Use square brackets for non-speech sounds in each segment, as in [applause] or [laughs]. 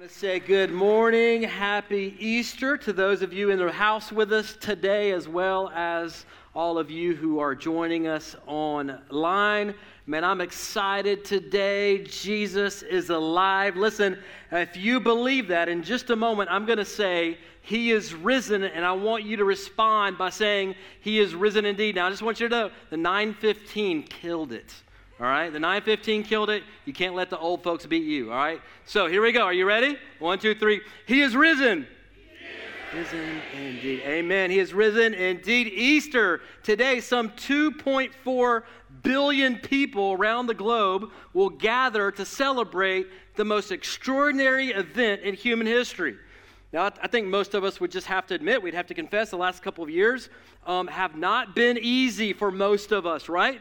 want to say good morning, happy Easter to those of you in the house with us today, as well as all of you who are joining us online. Man, I'm excited today. Jesus is alive. Listen, if you believe that, in just a moment, I'm going to say, He is risen, and I want you to respond by saying, He is risen indeed. Now, I just want you to know the 915 killed it. All right, the 915 killed it. You can't let the old folks beat you. All right, so here we go. Are you ready? One, two, three. He is risen. Risen indeed. Amen. He is risen indeed. Easter today, some 2.4 billion people around the globe will gather to celebrate the most extraordinary event in human history. Now, I think most of us would just have to admit, we'd have to confess, the last couple of years um, have not been easy for most of us, right?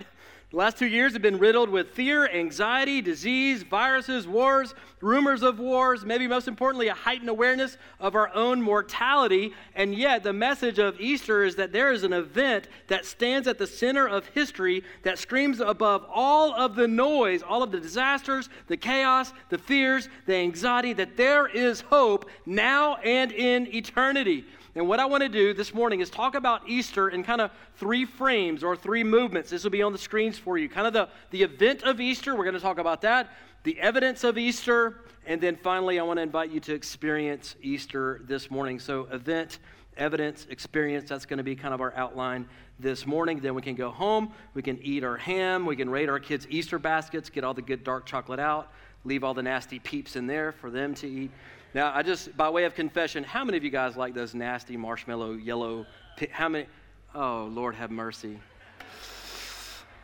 The last two years have been riddled with fear, anxiety, disease, viruses, wars, rumors of wars, maybe most importantly, a heightened awareness of our own mortality. And yet, the message of Easter is that there is an event that stands at the center of history that screams above all of the noise, all of the disasters, the chaos, the fears, the anxiety, that there is hope now and in eternity. And what I want to do this morning is talk about Easter in kind of three frames or three movements. This will be on the screens for you. Kind of the, the event of Easter, we're going to talk about that, the evidence of Easter, and then finally, I want to invite you to experience Easter this morning. So, event, evidence, experience, that's going to be kind of our outline this morning. Then we can go home, we can eat our ham, we can raid our kids' Easter baskets, get all the good dark chocolate out, leave all the nasty peeps in there for them to eat. Now, I just, by way of confession, how many of you guys like those nasty marshmallow yellow? How many? Oh, Lord have mercy.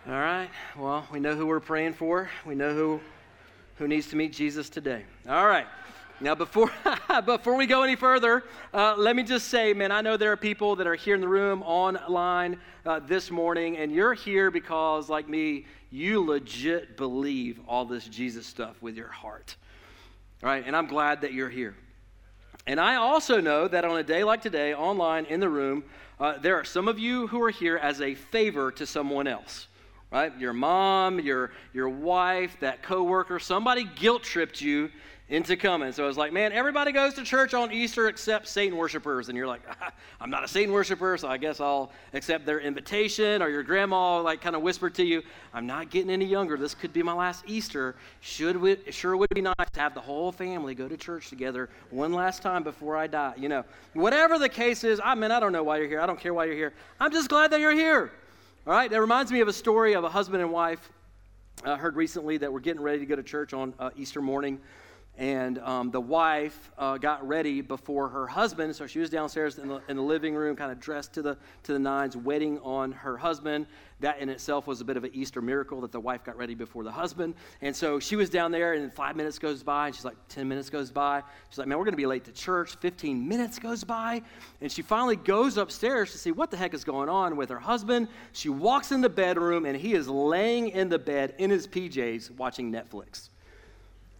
All right. Well, we know who we're praying for. We know who who needs to meet Jesus today. All right. Now, before [laughs] before we go any further, uh, let me just say, man, I know there are people that are here in the room, online uh, this morning, and you're here because, like me, you legit believe all this Jesus stuff with your heart. Right, and I'm glad that you're here. And I also know that on a day like today, online in the room, uh, there are some of you who are here as a favor to someone else. Right? Your mom, your, your wife, that coworker, somebody guilt tripped you into coming. So I was like, man, everybody goes to church on Easter except Satan worshipers. And you're like, [laughs] I'm not a Satan worshiper, so I guess I'll accept their invitation. Or your grandma like kind of whispered to you, I'm not getting any younger. This could be my last Easter. Should we, sure would be nice to have the whole family go to church together one last time before I die. You know, whatever the case is, I mean, I don't know why you're here. I don't care why you're here. I'm just glad that you're here. All right, that reminds me of a story of a husband and wife. I heard recently that we're getting ready to go to church on uh, Easter morning and um, the wife uh, got ready before her husband. So she was downstairs in the, in the living room kind of dressed to the, to the nines waiting on her husband. That in itself was a bit of an easter miracle that the wife got ready before the husband. And so she was down there and five minutes goes by and she's like 10 minutes goes by. She's like man we're going to be late to church. 15 minutes goes by and she finally goes upstairs to see what the heck is going on with her husband. She walks in the bedroom and he is laying in the bed in his pjs watching netflix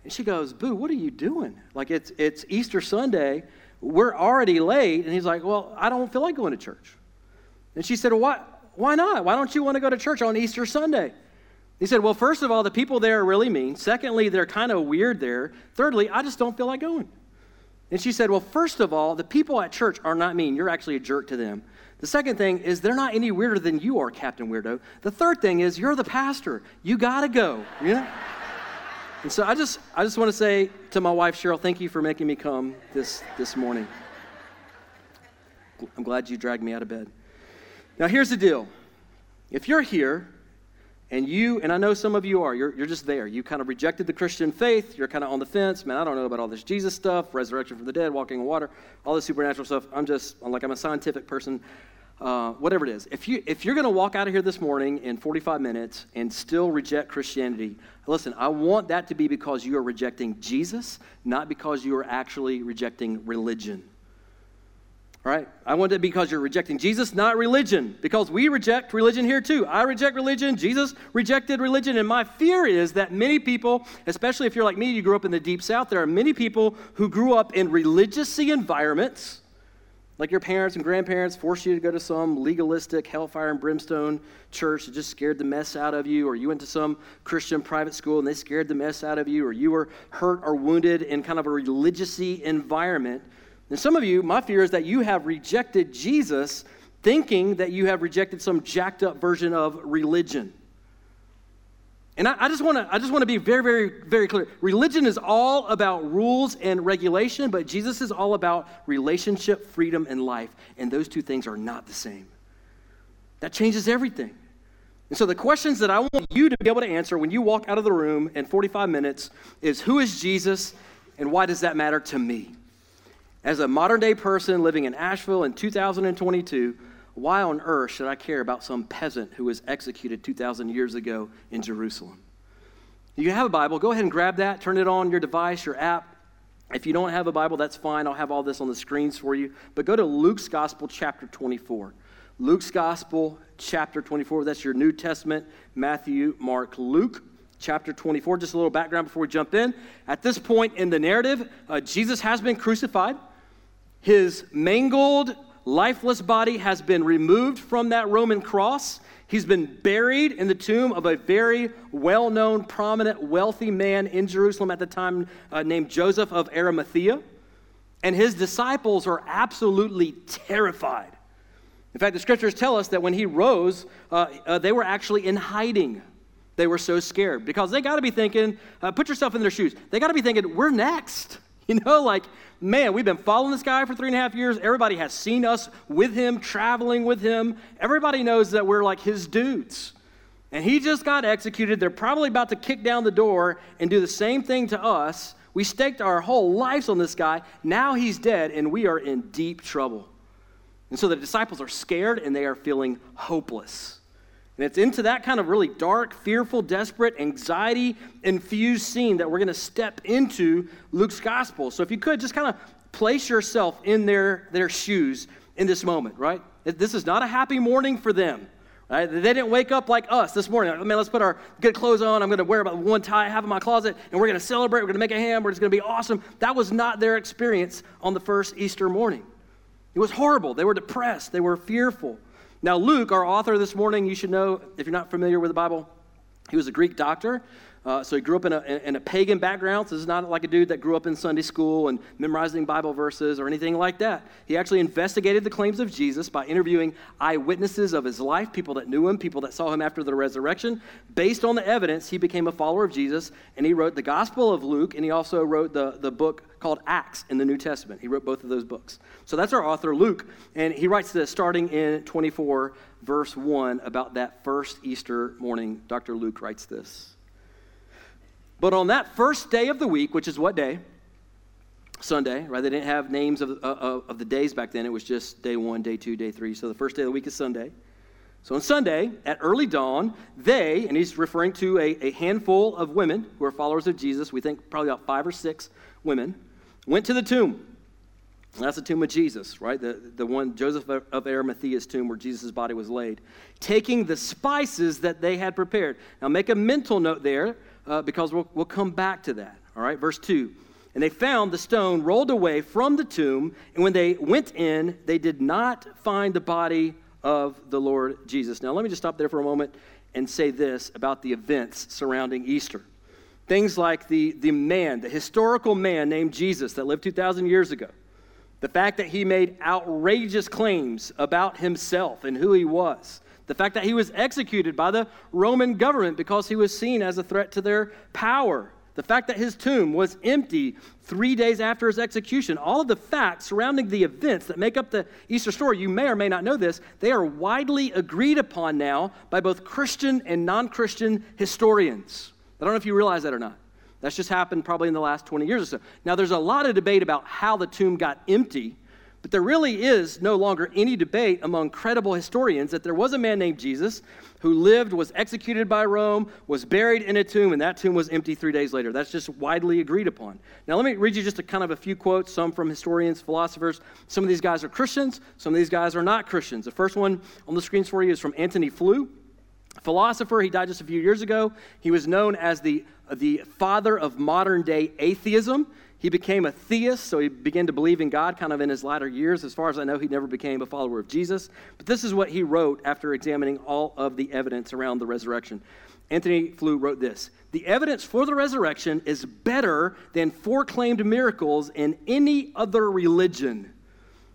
and she goes, Boo, what are you doing? Like, it's, it's Easter Sunday. We're already late. And he's like, Well, I don't feel like going to church. And she said, why, why not? Why don't you want to go to church on Easter Sunday? He said, Well, first of all, the people there are really mean. Secondly, they're kind of weird there. Thirdly, I just don't feel like going. And she said, Well, first of all, the people at church are not mean. You're actually a jerk to them. The second thing is they're not any weirder than you are, Captain Weirdo. The third thing is you're the pastor. You got to go. You know? And so I just, I just want to say to my wife, Cheryl, thank you for making me come this, this morning. I'm glad you dragged me out of bed. Now, here's the deal. If you're here and you, and I know some of you are, you're, you're just there. You kind of rejected the Christian faith. You're kind of on the fence. Man, I don't know about all this Jesus stuff, resurrection from the dead, walking in water, all this supernatural stuff. I'm just, I'm like, I'm a scientific person uh, whatever it is, if, you, if you're going to walk out of here this morning in 45 minutes and still reject Christianity, listen, I want that to be because you are rejecting Jesus, not because you are actually rejecting religion. All right? I want it because you're rejecting Jesus, not religion, because we reject religion here too. I reject religion. Jesus rejected religion. And my fear is that many people, especially if you're like me, you grew up in the deep south, there are many people who grew up in religious environments Like your parents and grandparents forced you to go to some legalistic hellfire and brimstone church that just scared the mess out of you, or you went to some Christian private school and they scared the mess out of you, or you were hurt or wounded in kind of a religious environment. And some of you, my fear is that you have rejected Jesus thinking that you have rejected some jacked up version of religion. And I, I just want to I just want to be very, very, very clear. Religion is all about rules and regulation, but Jesus is all about relationship, freedom, and life. And those two things are not the same. That changes everything. And so the questions that I want you to be able to answer when you walk out of the room in 45 minutes is who is Jesus and why does that matter to me? As a modern day person living in Asheville in 2022, why on earth should I care about some peasant who was executed 2,000 years ago in Jerusalem? You have a Bible, go ahead and grab that, turn it on your device, your app. If you don't have a Bible, that's fine. I'll have all this on the screens for you. But go to Luke's Gospel, chapter 24. Luke's Gospel, chapter 24. That's your New Testament Matthew, Mark, Luke, chapter 24. Just a little background before we jump in. At this point in the narrative, uh, Jesus has been crucified. His mangled, lifeless body has been removed from that Roman cross. He's been buried in the tomb of a very well known, prominent, wealthy man in Jerusalem at the time uh, named Joseph of Arimathea. And his disciples are absolutely terrified. In fact, the scriptures tell us that when he rose, uh, uh, they were actually in hiding. They were so scared because they got to be thinking, uh, put yourself in their shoes. They got to be thinking, we're next. [laughs] You know, like, man, we've been following this guy for three and a half years. Everybody has seen us with him, traveling with him. Everybody knows that we're like his dudes. And he just got executed. They're probably about to kick down the door and do the same thing to us. We staked our whole lives on this guy. Now he's dead, and we are in deep trouble. And so the disciples are scared and they are feeling hopeless. And it's into that kind of really dark, fearful, desperate, anxiety infused scene that we're going to step into Luke's gospel. So if you could just kind of place yourself in their, their shoes in this moment, right? This is not a happy morning for them. Right? They didn't wake up like us this morning. Man, let's put our good clothes on. I'm going to wear about one tie I have in my closet, and we're going to celebrate. We're going to make a ham. We're just going to be awesome. That was not their experience on the first Easter morning. It was horrible. They were depressed. They were fearful. Now, Luke, our author this morning, you should know if you're not familiar with the Bible, he was a Greek doctor. Uh, so he grew up in a, in a pagan background. So this is not like a dude that grew up in Sunday school and memorizing Bible verses or anything like that. He actually investigated the claims of Jesus by interviewing eyewitnesses of his life, people that knew him, people that saw him after the resurrection. Based on the evidence, he became a follower of Jesus, and he wrote the Gospel of Luke, and he also wrote the, the book called Acts in the New Testament. He wrote both of those books. So that's our author, Luke, and he writes this starting in 24, verse 1, about that first Easter morning. Dr. Luke writes this. But on that first day of the week, which is what day? Sunday, right? They didn't have names of, of, of, the days back then. It was just day one, day two, day three. So the first day of the week is Sunday. So on Sunday, at early dawn, they, and he's referring to a, a handful of women who are followers of Jesus, we think probably about five or six women, went to the tomb. That's the tomb of Jesus, right? The, the one, Joseph of Arimathea's tomb where Jesus' body was laid. Taking the spices that they had prepared. Now make a mental note there uh, because we'll, we'll come back to that. All right, verse 2. And they found the stone rolled away from the tomb, and when they went in, they did not find the body of the Lord Jesus. Now, let me just stop there for a moment and say this about the events surrounding Easter. Things like the, the man, the historical man named Jesus that lived 2,000 years ago, the fact that he made outrageous claims about himself and who he was, the fact that he was executed by the Roman government because he was seen as a threat to their power. The fact that his tomb was empty three days after his execution. All of the facts surrounding the events that make up the Easter story, you may or may not know this, they are widely agreed upon now by both Christian and non Christian historians. I don't know if you realize that or not. That's just happened probably in the last 20 years or so. Now, there's a lot of debate about how the tomb got empty but there really is no longer any debate among credible historians that there was a man named Jesus who lived, was executed by Rome, was buried in a tomb, and that tomb was empty three days later. That's just widely agreed upon. Now, let me read you just a kind of a few quotes, some from historians, philosophers. Some of these guys are Christians, some of these guys are not Christians. The first one on the screens for you is from Antony Flew. Philosopher, he died just a few years ago. He was known as the, the father of modern day atheism. He became a theist, so he began to believe in God kind of in his latter years. As far as I know, he never became a follower of Jesus. But this is what he wrote after examining all of the evidence around the resurrection. Antony Flew wrote this The evidence for the resurrection is better than four claimed miracles in any other religion.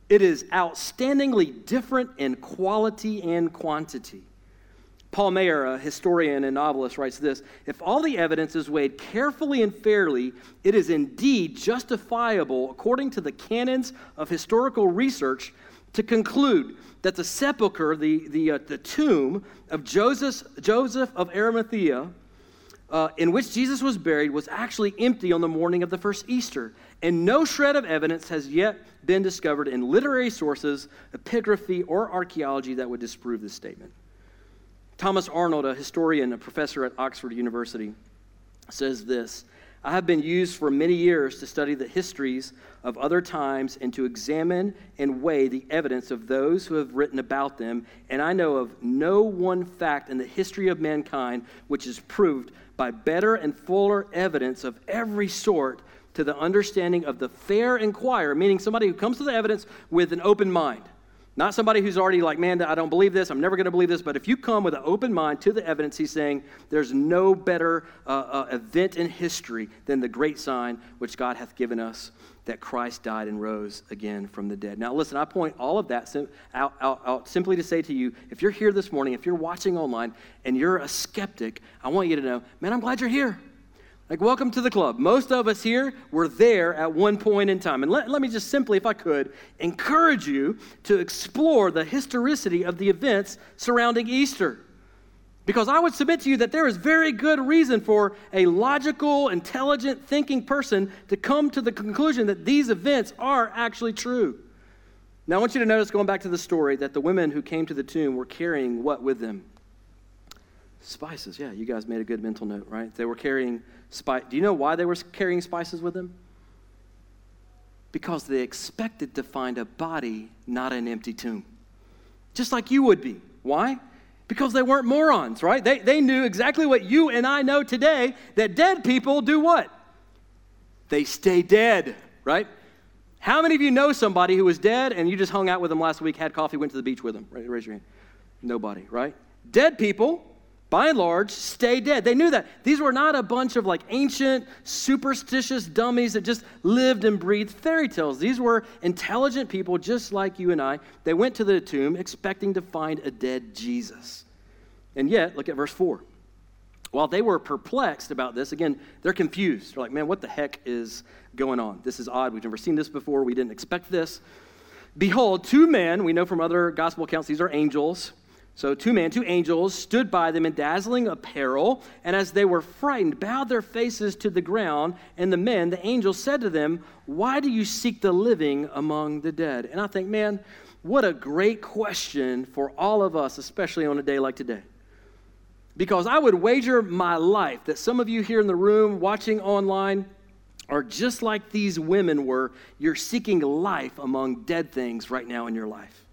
It is outstandingly different in quality and quantity. Paul Maier, a historian and novelist, writes this If all the evidence is weighed carefully and fairly, it is indeed justifiable, according to the canons of historical research, to conclude that the sepulchre, the, the, uh, the tomb of Joseph, Joseph of Arimathea, uh, in which Jesus was buried, was actually empty on the morning of the first Easter. And no shred of evidence has yet been discovered in literary sources, epigraphy, or archaeology that would disprove this statement. Thomas Arnold, a historian, a professor at Oxford University, says this I have been used for many years to study the histories of other times and to examine and weigh the evidence of those who have written about them, and I know of no one fact in the history of mankind which is proved by better and fuller evidence of every sort to the understanding of the fair inquirer, meaning somebody who comes to the evidence with an open mind. Not somebody who's already like, man, I don't believe this, I'm never going to believe this. But if you come with an open mind to the evidence, he's saying there's no better uh, uh, event in history than the great sign which God hath given us that Christ died and rose again from the dead. Now, listen, I point all of that out, out, out simply to say to you if you're here this morning, if you're watching online and you're a skeptic, I want you to know, man, I'm glad you're here. Like, welcome to the club. Most of us here were there at one point in time. And let, let me just simply, if I could, encourage you to explore the historicity of the events surrounding Easter. Because I would submit to you that there is very good reason for a logical, intelligent, thinking person to come to the conclusion that these events are actually true. Now, I want you to notice, going back to the story, that the women who came to the tomb were carrying what with them? Spices. Yeah, you guys made a good mental note, right? They were carrying spice. Do you know why they were carrying spices with them? Because they expected to find a body, not an empty tomb. Just like you would be. Why? Because they weren't morons, right? They, they knew exactly what you and I know today that dead people do what? They stay dead, right? How many of you know somebody who was dead and you just hung out with them last week, had coffee, went to the beach with them? Raise your hand. Nobody, right? Dead people by and large, stay dead. They knew that. These were not a bunch of like ancient, superstitious dummies that just lived and breathed fairy tales. These were intelligent people just like you and I. They went to the tomb expecting to find a dead Jesus. And yet, look at verse 4. While they were perplexed about this, again, they're confused. They're like, man, what the heck is going on? This is odd. We've never seen this before. We didn't expect this. Behold, two men, we know from other gospel accounts, these are angels so two men, two angels, stood by them in dazzling apparel, and as they were frightened, bowed their faces to the ground. And the men, the angels, said to them, Why do you seek the living among the dead? And I think, man, what a great question for all of us, especially on a day like today. Because I would wager my life that some of you here in the room, watching online, are just like these women were. You're seeking life among dead things right now in your life.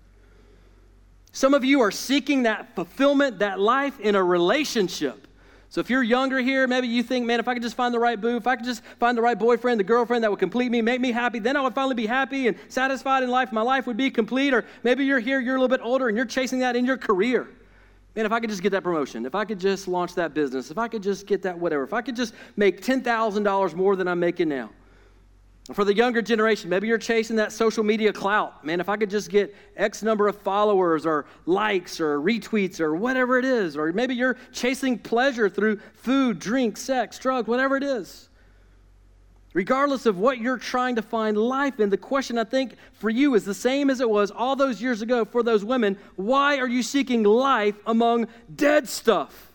Some of you are seeking that fulfillment, that life in a relationship. So if you're younger here, maybe you think, man, if I could just find the right boo, if I could just find the right boyfriend, the girlfriend that would complete me, make me happy, then I would finally be happy and satisfied in life. My life would be complete. Or maybe you're here, you're a little bit older, and you're chasing that in your career. Man, if I could just get that promotion, if I could just launch that business, if I could just get that whatever, if I could just make $10,000 more than I'm making now. For the younger generation, maybe you're chasing that social media clout. Man, if I could just get X number of followers or likes or retweets or whatever it is, or maybe you're chasing pleasure through food, drink, sex, drugs, whatever it is. Regardless of what you're trying to find life in, the question I think for you is the same as it was all those years ago for those women. Why are you seeking life among dead stuff?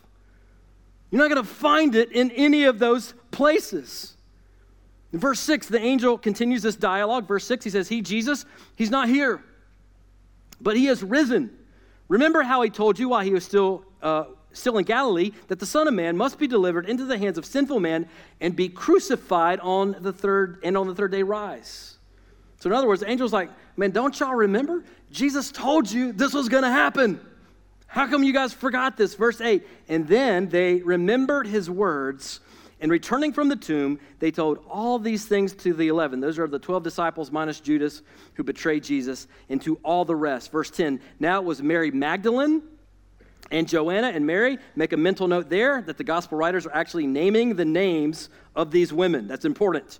You're not going to find it in any of those places. In verse 6, the angel continues this dialogue. Verse 6, he says, He, Jesus, he's not here, but he has risen. Remember how he told you while he was still, uh, still in Galilee that the Son of Man must be delivered into the hands of sinful men and be crucified on the third and on the third day rise. So, in other words, the angel's like, Man, don't y'all remember? Jesus told you this was going to happen. How come you guys forgot this? Verse 8, and then they remembered his words And returning from the tomb, they told all these things to the 11. Those are the 12 disciples minus Judas, who betrayed Jesus, and to all the rest. Verse 10 Now it was Mary Magdalene and Joanna and Mary. Make a mental note there that the gospel writers are actually naming the names of these women. That's important.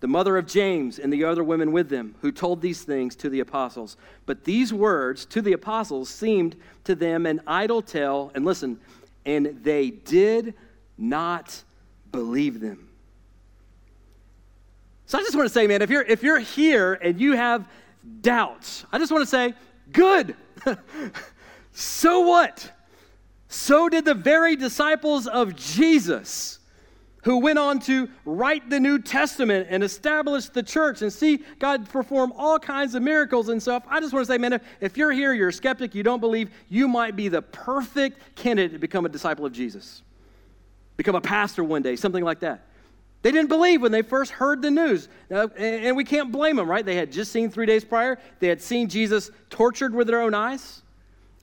The mother of James and the other women with them, who told these things to the apostles. But these words to the apostles seemed to them an idle tale. And listen, and they did not believe them. So I just want to say, man, if you're if you're here and you have doubts, I just want to say, good. [laughs] so what? So did the very disciples of Jesus who went on to write the New Testament and establish the church and see God perform all kinds of miracles and stuff. I just want to say, man, if, if you're here, you're a skeptic, you don't believe, you might be the perfect candidate to become a disciple of Jesus become a pastor one day, something like that. They didn't believe when they first heard the news. And we can't blame them, right? They had just seen three days prior, they had seen Jesus tortured with their own eyes,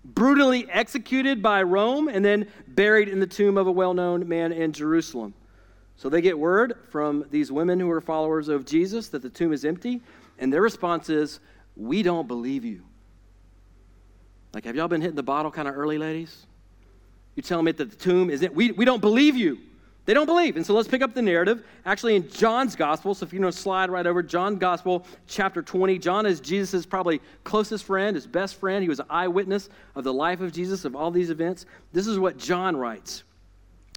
brutally executed by Rome, and then buried in the tomb of a well known man in Jerusalem. So they get word from these women who are followers of Jesus that the tomb is empty, and their response is, We don't believe you. Like, have y'all been hitting the bottle kind of early, ladies? You tell them that the tomb isn't, we, we don't believe you. They don't believe. And so let's pick up the narrative. Actually, in John's gospel, so if you know, slide right over, John gospel, chapter 20. John is Jesus' probably closest friend, his best friend. He was an eyewitness of the life of Jesus, of all these events. This is what John writes.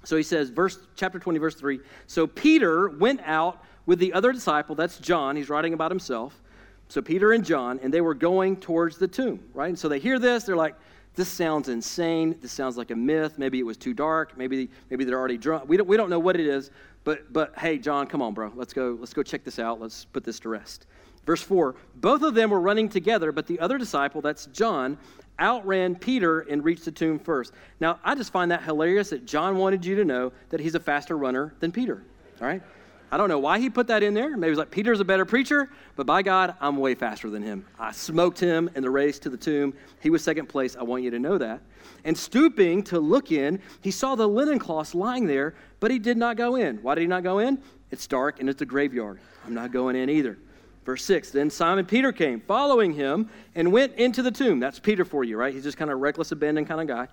So he says, verse chapter 20, verse 3. So Peter went out with the other disciple, that's John, he's writing about himself. So Peter and John, and they were going towards the tomb, right? And so they hear this, they're like, this sounds insane. This sounds like a myth. Maybe it was too dark. Maybe, maybe they're already drunk. We don't, we don't know what it is. But, but hey, John, come on, bro. Let's go, let's go check this out. Let's put this to rest. Verse 4 Both of them were running together, but the other disciple, that's John, outran Peter and reached the tomb first. Now, I just find that hilarious that John wanted you to know that he's a faster runner than Peter. All right? I don't know why he put that in there. Maybe he's like, Peter's a better preacher, but by God, I'm way faster than him. I smoked him in the race to the tomb. He was second place. I want you to know that. And stooping to look in, he saw the linen cloths lying there, but he did not go in. Why did he not go in? It's dark and it's a graveyard. I'm not going in either. Verse 6 Then Simon Peter came, following him, and went into the tomb. That's Peter for you, right? He's just kind of reckless, abandon kind of guy.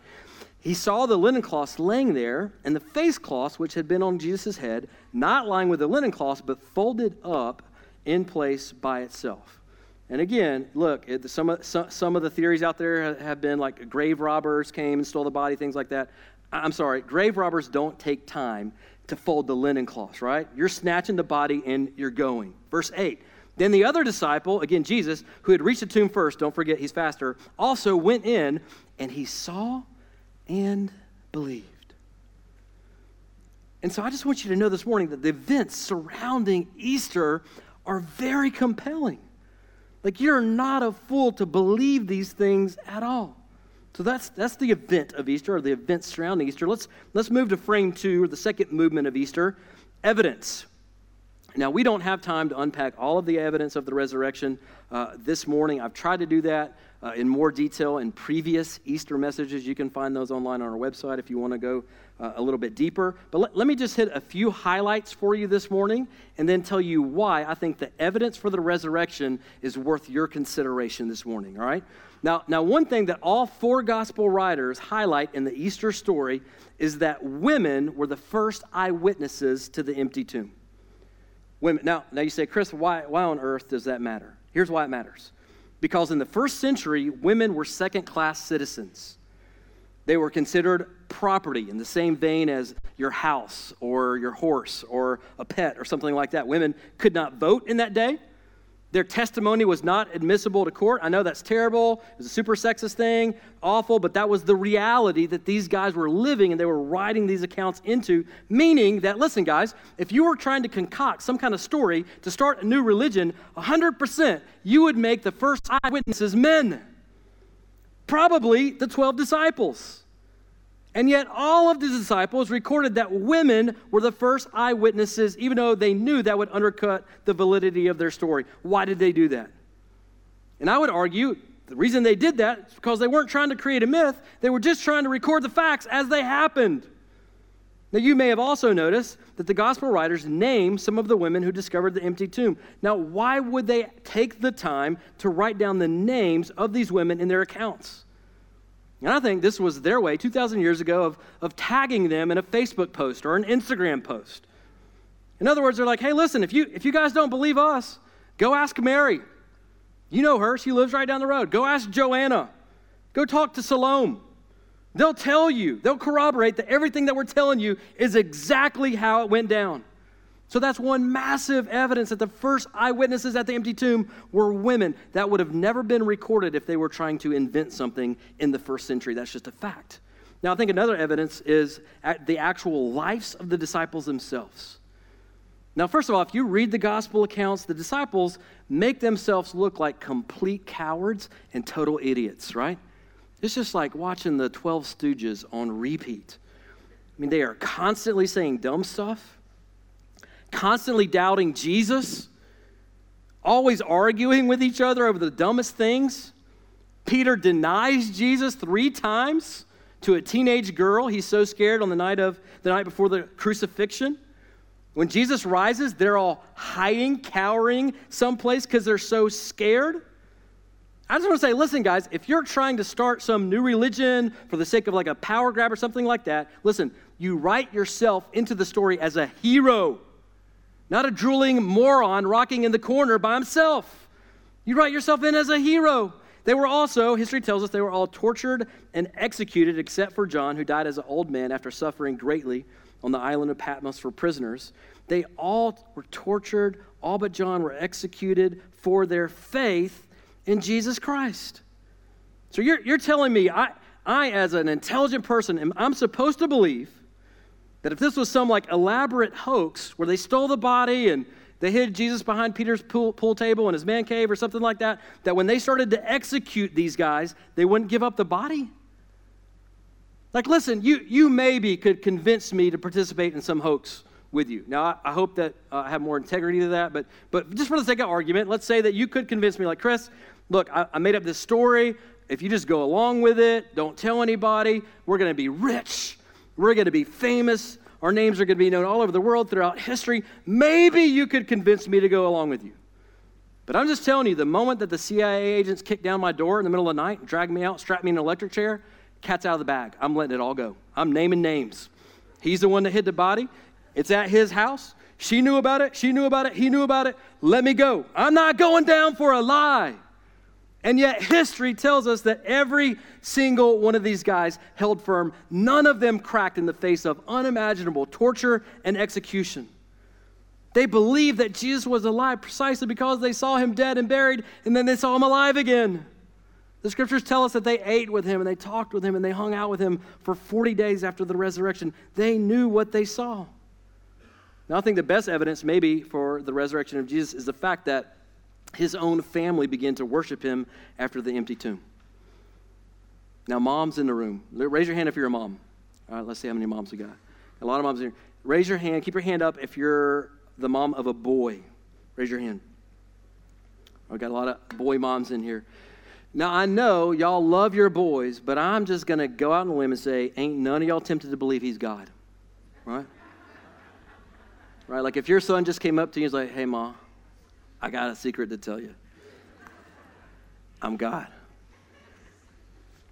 He saw the linen cloths laying there, and the face cloths which had been on Jesus' head, not lying with the linen cloths, but folded up in place by itself. And again, look, some, some, some of the theories out there have been like grave robbers came and stole the body, things like that. I'm sorry, grave robbers don't take time to fold the linen cloths, right? You're snatching the body and you're going. Verse 8. Then the other disciple, again Jesus, who had reached the tomb first, don't forget he's faster, also went in and he saw and believed. And so I just want you to know this morning that the events surrounding Easter are very compelling. Like you're not a fool to believe these things at all. So that's that's the event of Easter, or the events surrounding Easter. Let's let's move to frame two, or the second movement of Easter, evidence. Now we don't have time to unpack all of the evidence of the resurrection uh, this morning. I've tried to do that uh, in more detail in previous Easter messages. You can find those online on our website if you want to go uh, a little bit deeper. But let, let me just hit a few highlights for you this morning and then tell you why I think the evidence for the resurrection is worth your consideration this morning, all right? Now, now, one thing that all four gospel writers highlight in the Easter story is that women were the first eyewitnesses to the empty tomb. Women. Now, now you say, Chris, why, why on earth does that matter? Here's why it matters because in the first century, women were second class citizens. They were considered property in the same vein as your house or your horse or a pet or something like that. Women could not vote in that day. Their testimony was not admissible to court. I know that's terrible. It was a super sexist thing, awful, but that was the reality that these guys were living and they were writing these accounts into. Meaning that, listen, guys, if you were trying to concoct some kind of story to start a new religion, 100% you would make the first eyewitnesses men. Probably the 12 disciples. And yet, all of the disciples recorded that women were the first eyewitnesses, even though they knew that would undercut the validity of their story. Why did they do that? And I would argue the reason they did that is because they weren't trying to create a myth, they were just trying to record the facts as they happened. Now, you may have also noticed that the gospel writers name some of the women who discovered the empty tomb. Now, why would they take the time to write down the names of these women in their accounts? And I think this was their way 2,000 years ago of, of tagging them in a Facebook post or an Instagram post. In other words, they're like, hey, listen, if you, if you guys don't believe us, go ask Mary. You know her, she lives right down the road. Go ask Joanna. Go talk to Salome. They'll tell you, they'll corroborate that everything that we're telling you is exactly how it went down. So that's one massive evidence that the first eyewitnesses at the empty tomb were women. That would have never been recorded if they were trying to invent something in the first century. That's just a fact. Now, I think another evidence is the actual lives of the disciples themselves. Now, first of all, if you read the gospel accounts, the disciples make themselves look like complete cowards and total idiots, right? It's just like watching the 12 Stooges on repeat. I mean, they are constantly saying dumb stuff, constantly doubting Jesus, always arguing with each other over the dumbest things. Peter denies Jesus three times to a teenage girl. He's so scared on the night of the night before the crucifixion. When Jesus rises, they're all hiding, cowering someplace because they're so scared. I just want to say, listen, guys, if you're trying to start some new religion for the sake of like a power grab or something like that, listen, you write yourself into the story as a hero, not a drooling moron rocking in the corner by himself. You write yourself in as a hero. They were also, history tells us, they were all tortured and executed, except for John, who died as an old man after suffering greatly on the island of Patmos for prisoners. They all were tortured, all but John were executed for their faith in Jesus Christ. So you're, you're telling me, I, I, as an intelligent person, am, I'm supposed to believe that if this was some like elaborate hoax where they stole the body and they hid Jesus behind Peter's pool, pool table in his man cave or something like that, that when they started to execute these guys, they wouldn't give up the body? Like, listen, you, you maybe could convince me to participate in some hoax with you. Now, I, I hope that uh, I have more integrity to that, but, but just for the sake of argument, let's say that you could convince me, like, Chris, look, I, I made up this story. If you just go along with it, don't tell anybody, we're going to be rich. We're going to be famous. Our names are going to be known all over the world throughout history. Maybe you could convince me to go along with you. But I'm just telling you, the moment that the CIA agents kick down my door in the middle of the night, drag me out, strap me in an electric chair, cat's out of the bag. I'm letting it all go. I'm naming names. He's the one that hid the body. It's at his house. She knew about it. She knew about it. He knew about it. Let me go. I'm not going down for a lie. And yet, history tells us that every single one of these guys held firm. None of them cracked in the face of unimaginable torture and execution. They believed that Jesus was alive precisely because they saw him dead and buried, and then they saw him alive again. The scriptures tell us that they ate with him and they talked with him and they hung out with him for 40 days after the resurrection. They knew what they saw. Now, I think the best evidence, maybe, for the resurrection of Jesus is the fact that his own family began to worship him after the empty tomb. Now, moms in the room, raise your hand if you're a mom. All right, let's see how many moms we got. A lot of moms here. Raise your hand, keep your hand up if you're the mom of a boy. Raise your hand. I've got a lot of boy moms in here. Now, I know y'all love your boys, but I'm just going to go out on a limb and say, ain't none of y'all tempted to believe he's God. Right? Right? Like if your son just came up to you and was like, hey, Ma, I got a secret to tell you. I'm God.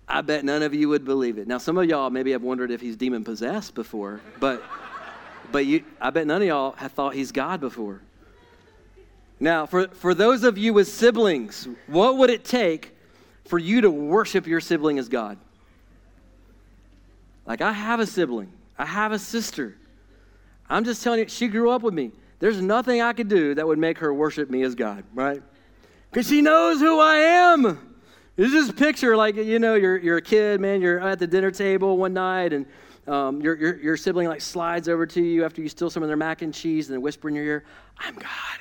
I bet none of you would believe it. Now, some of y'all maybe have wondered if he's demon possessed before, but, but you, I bet none of y'all have thought he's God before. Now, for, for those of you with siblings, what would it take for you to worship your sibling as God? Like, I have a sibling, I have a sister. I'm just telling you, she grew up with me. There's nothing I could do that would make her worship me as God, right? Because she knows who I am. It's just picture like, you know, you're, you're a kid, man, you're at the dinner table one night and um, your, your, your sibling like slides over to you after you steal some of their mac and cheese and then whisper in your ear, I'm God.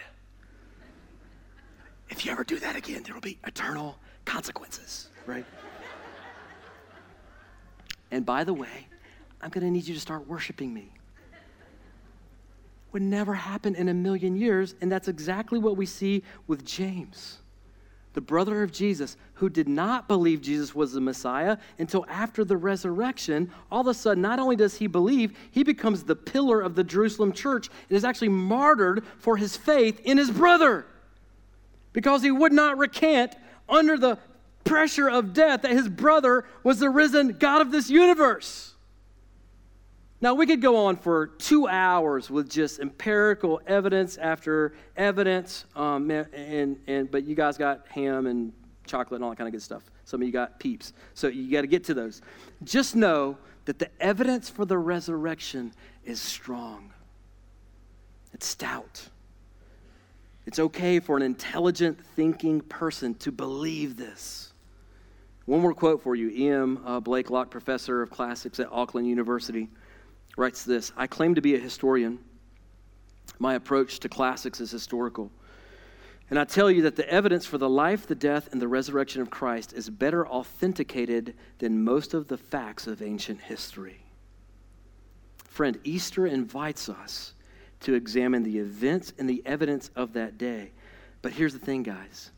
If you ever do that again, there will be eternal consequences, right? and by the way, I'm going to need you to start worshiping me would never happen in a million years. And that's exactly what we see with James. the brother of Jesus, who did not believe Jesus was the Messiah until after the resurrection, all of a sudden, not only does he believe, he becomes the pillar of the Jerusalem church and is actually martyred for his faith in his brother because he would not recant under the pressure of death that his brother was the risen God of this universe. Now, we could go on for two hours with just empirical evidence after evidence, um, and, and, but you guys got ham and chocolate and all that kind of good stuff. Some of you got peeps. So you got to get to those. Just know that the evidence for the resurrection is strong, it's stout. It's okay for an intelligent, thinking person to believe this. One more quote for you. E.M. Uh, Blaiklock, professor of classics at Auckland University writes this I claim to be a historian. My approach to classics is historical. And I tell you that the evidence for the life, the death, and the resurrection of Christ is better authenticated than most of the facts of ancient history. Friend, Easter invites us to examine the events and the evidence of that day. But here's the thing, guys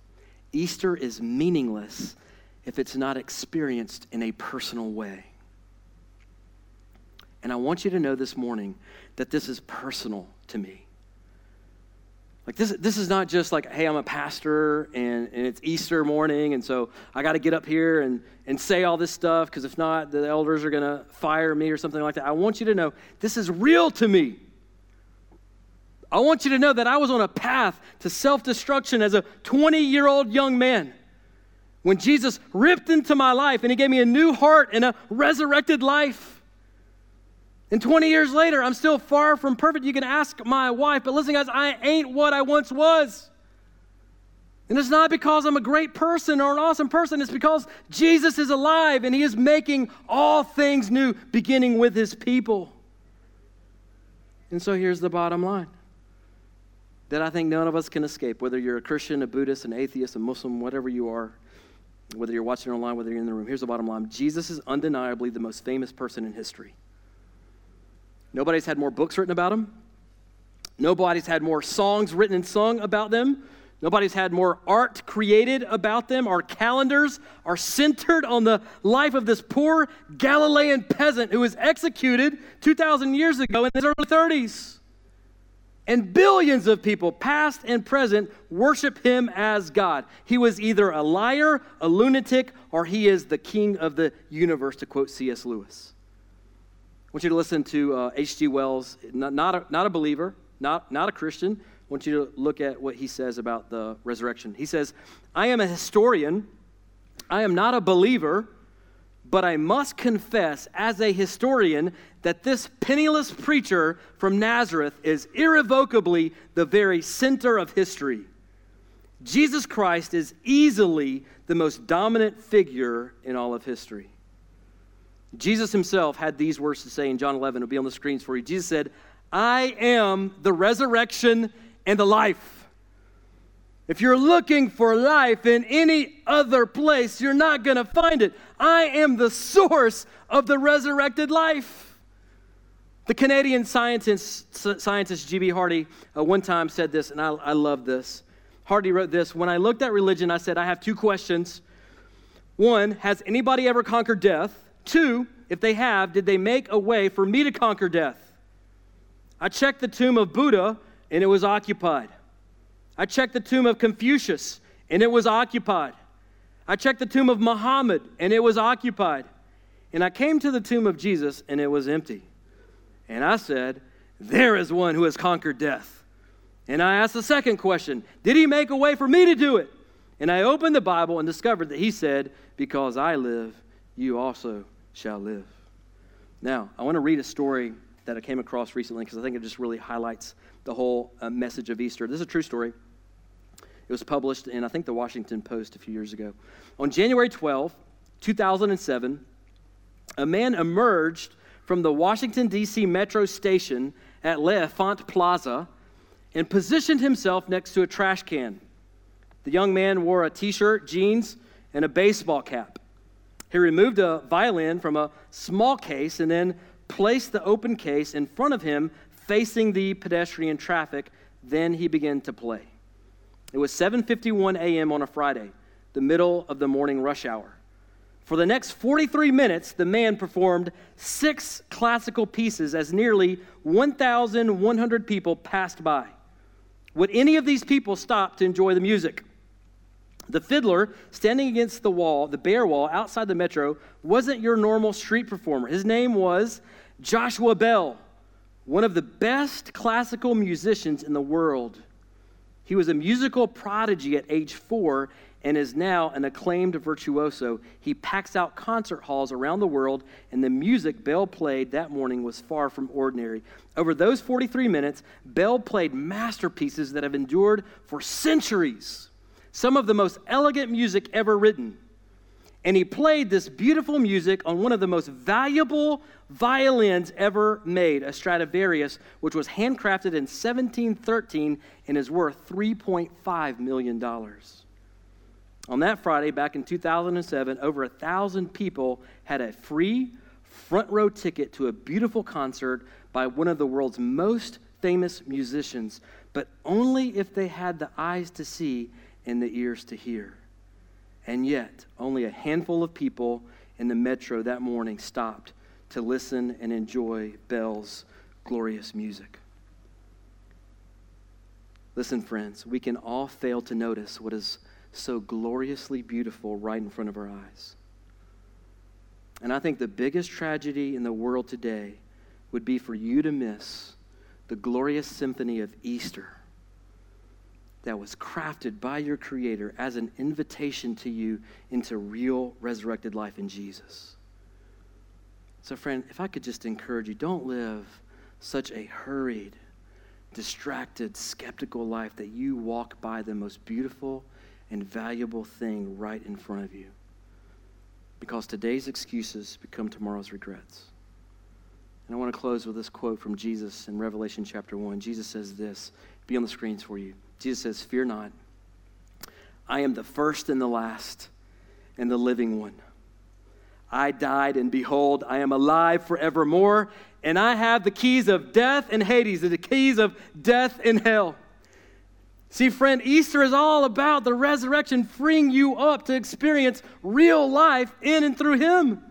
Easter is meaningless if it's not experienced in a personal way. And I want you to know this morning that this is personal to me. Like this, this is not just like, hey, I'm a pastor and, and it's Easter morning, and so I got to get up here and, and say all this stuff because if not, the elders are going to fire me or something like that. I want you to know this is real to me. I want you to know that I was on a path to self destruction as a 20 year old young man when Jesus ripped into my life and he gave me a new heart and a resurrected life. And 20 years later, I'm still far from perfect. You can ask my wife, but listen, guys, I ain't what I once was. And it's not because I'm a great person or an awesome person. It's because Jesus is alive and he is making all things new, beginning with his people. And so here's the bottom line that I think none of us can escape, whether you're a Christian, a Buddhist, an atheist, a Muslim, whatever you are, whether you're watching online, whether you're in the room. Here's the bottom line Jesus is undeniably the most famous person in history. Nobody's had more books written about them. Nobody's had more songs written and sung about them. Nobody's had more art created about them. Our calendars are centered on the life of this poor Galilean peasant who was executed 2,000 years ago in his early 30s. And billions of people, past and present, worship him as God. He was either a liar, a lunatic, or he is the king of the universe, to quote C.S. Lewis want you to listen to H.G. Uh, Wells, not, not, a, not a believer, not, not a Christian. I want you to look at what he says about the resurrection. He says, I am a historian. I am not a believer, but I must confess as a historian that this penniless preacher from Nazareth is irrevocably the very center of history. Jesus Christ is easily the most dominant figure in all of history. Jesus himself had these words to say in John 11. It'll be on the screens for you. Jesus said, I am the resurrection and the life. If you're looking for life in any other place, you're not going to find it. I am the source of the resurrected life. The Canadian scientist, scientist G.B. Hardy uh, one time said this, and I, I love this. Hardy wrote this When I looked at religion, I said, I have two questions. One, has anybody ever conquered death? Two, if they have, did they make a way for me to conquer death? I checked the tomb of Buddha and it was occupied. I checked the tomb of Confucius and it was occupied. I checked the tomb of Muhammad and it was occupied. And I came to the tomb of Jesus and it was empty. And I said, There is one who has conquered death. And I asked the second question Did he make a way for me to do it? And I opened the Bible and discovered that he said, Because I live, you also shall live. Now, I want to read a story that I came across recently because I think it just really highlights the whole uh, message of Easter. This is a true story. It was published in, I think, the Washington Post a few years ago. On January 12, 2007, a man emerged from the Washington, D.C. metro station at L'Enfant Plaza and positioned himself next to a trash can. The young man wore a t shirt, jeans, and a baseball cap. He removed a violin from a small case and then placed the open case in front of him, facing the pedestrian traffic. Then he began to play. It was 7:51 a.m. on a Friday. the middle of the morning rush hour. For the next 43 minutes, the man performed six classical pieces as nearly 1,100 people passed by. Would any of these people stop to enjoy the music? The fiddler standing against the wall, the bare wall outside the metro, wasn't your normal street performer. His name was Joshua Bell, one of the best classical musicians in the world. He was a musical prodigy at age four and is now an acclaimed virtuoso. He packs out concert halls around the world, and the music Bell played that morning was far from ordinary. Over those 43 minutes, Bell played masterpieces that have endured for centuries, some of the most elegant music ever written. And he played this beautiful music on one of the most valuable violins ever made, a Stradivarius, which was handcrafted in 1713 and is worth $3.5 million. On that Friday, back in 2007, over a thousand people had a free front row ticket to a beautiful concert by one of the world's most famous musicians, but only if they had the eyes to see and the ears to hear. And yet, only a handful of people in the metro that morning stopped to listen and enjoy Bell's glorious music. Listen, friends, we can all fail to notice what is so gloriously beautiful right in front of our eyes. And I think the biggest tragedy in the world today would be for you to miss the glorious symphony of Easter that was crafted by your Creator as an invitation to you into real resurrected life in Jesus. So, friend, if I could just encourage you, don't live such a hurried, distracted, skeptical life that you walk by the most beautiful and valuable thing right in front of you. Because today's excuses become tomorrow's regrets. And I want to close with this quote from Jesus in Revelation chapter 1. Jesus says this, be on the screens for you. Jesus says, Fear not. I am the first and the last and the living one. I died, and behold, I am alive forevermore, and I have the keys of death and Hades, the keys of death and hell. See, friend, Easter is all about the resurrection freeing you up to experience real life in and through Him.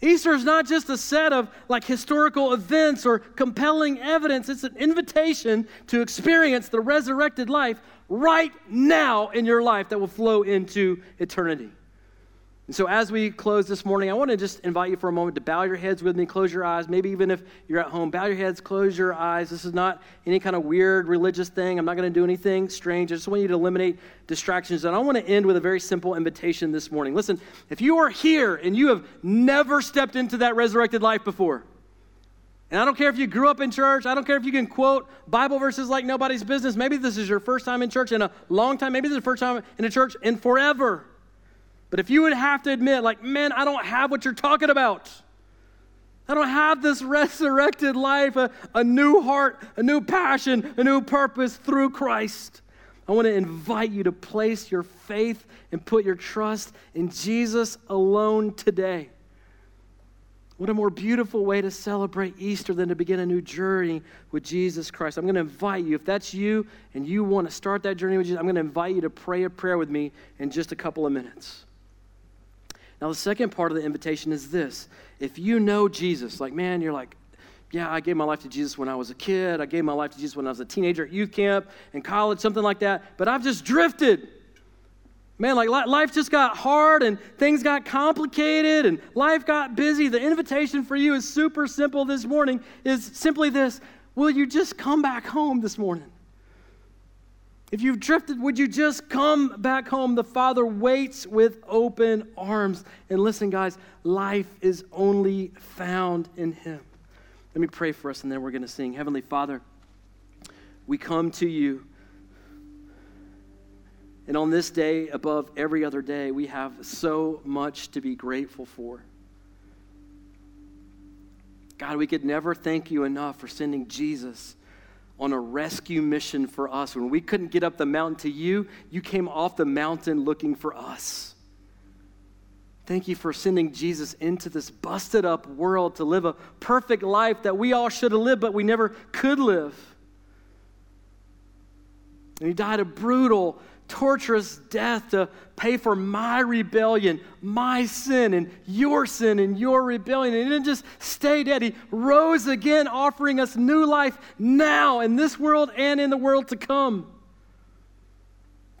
Easter is not just a set of like historical events or compelling evidence, it's an invitation to experience the resurrected life right now in your life that will flow into eternity. And so, as we close this morning, I want to just invite you for a moment to bow your heads with me, close your eyes. Maybe even if you're at home, bow your heads, close your eyes. This is not any kind of weird religious thing. I'm not going to do anything strange. I just want you to eliminate distractions. And I want to end with a very simple invitation this morning. Listen, if you are here and you have never stepped into that resurrected life before, and I don't care if you grew up in church, I don't care if you can quote Bible verses like nobody's business. Maybe this is your first time in church in a long time. Maybe this is the first time in a church in forever. But if you would have to admit, like, man, I don't have what you're talking about. I don't have this [laughs] resurrected life, a, a new heart, a new passion, a new purpose through Christ. I want to invite you to place your faith and put your trust in Jesus alone today. What a more beautiful way to celebrate Easter than to begin a new journey with Jesus Christ. I'm going to invite you, if that's you and you want to start that journey with Jesus, I'm going to invite you to pray a prayer with me in just a couple of minutes. Now, the second part of the invitation is this if you know Jesus, like, man, you're like, yeah, I gave my life to Jesus when I was a kid. I gave my life to Jesus when I was a teenager at youth camp, in college, something like that. But I've just drifted. Man, like life just got hard and things got complicated and life got busy. The invitation for you is super simple this morning is simply this Will you just come back home this morning? If you've drifted, would you just come back home? The Father waits with open arms. And listen, guys, life is only found in Him. Let me pray for us, and then we're going to sing. Heavenly Father, we come to you. And on this day, above every other day, we have so much to be grateful for. God, we could never thank you enough for sending Jesus on a rescue mission for us. When we couldn't get up the mountain to you, you came off the mountain looking for us. Thank you for sending Jesus into this busted up world to live a perfect life that we all should have lived, but we never could live. And he died a brutal, torturous death to pay for my rebellion, my sin, and your sin and your rebellion. And he didn't just stay dead, he rose again, offering us new life now in this world and in the world to come.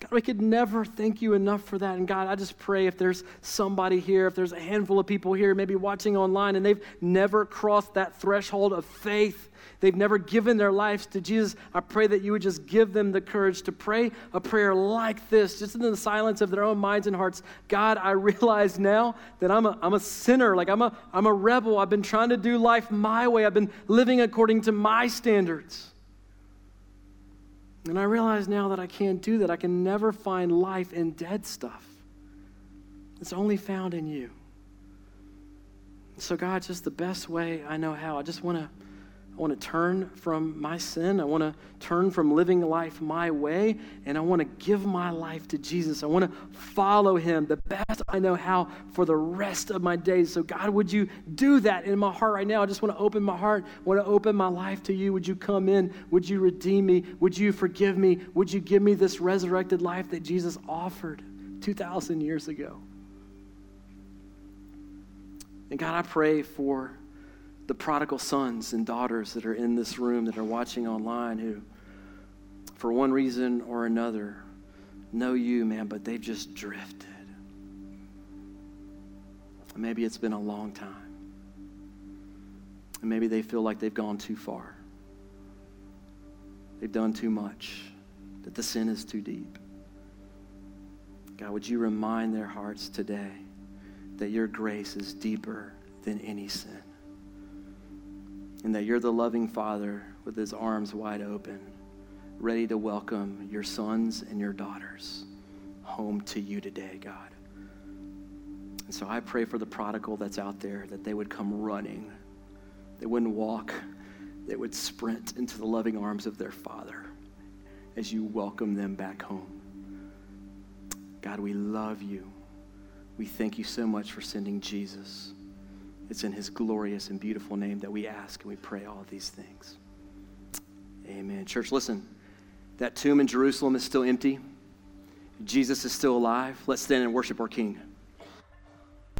God, we could never thank you enough for that. And God, I just pray if there's somebody here, if there's a handful of people here, maybe watching online, and they've never crossed that threshold of faith, they've never given their lives to Jesus, I pray that you would just give them the courage to pray a prayer like this, just in the silence of their own minds and hearts. God, I [laughs] realize now that I'm a, I'm a sinner, like I'm a, I'm a rebel. I've been trying to do life my way, I've been living according to my standards. And I realize now that I can't do that. I can never find life in dead stuff. It's only found in you. So, God, just the best way I know how. I just want to I want to turn from my sin. I want to turn from living life my way, and I want to give my life to Jesus. I want to follow him the best I know how for the rest of my days. So, God, would you do that in my heart right now? I just want to open my heart, I want to open my life to you. Would you come in? Would you redeem me? Would you forgive me? Would you give me this resurrected life that Jesus offered 2,000 years ago? And God, I pray for the prodigal sons and daughters that are in this room, that are watching online, who, for one reason or another, know you, man, but they've just drifted. Maybe it's been a long time. And maybe they feel like they've gone too far. They've done too much, that the sin is too deep. God, would you remind their hearts today that your grace is deeper than any sin? And that you're the loving Father with his arms wide open, ready to welcome your sons and your daughters home to you today, God. And so I pray for the prodigal that's out there that they would come running. They wouldn't walk, they would sprint into the loving arms of their Father as you welcome them back home. God, we love you. We thank you so much for sending Jesus. It's in his glorious and beautiful name that we ask and we pray all these things. Amen. Church, listen, that tomb in Jerusalem is still empty. Jesus is still alive. Let's stand and worship our King.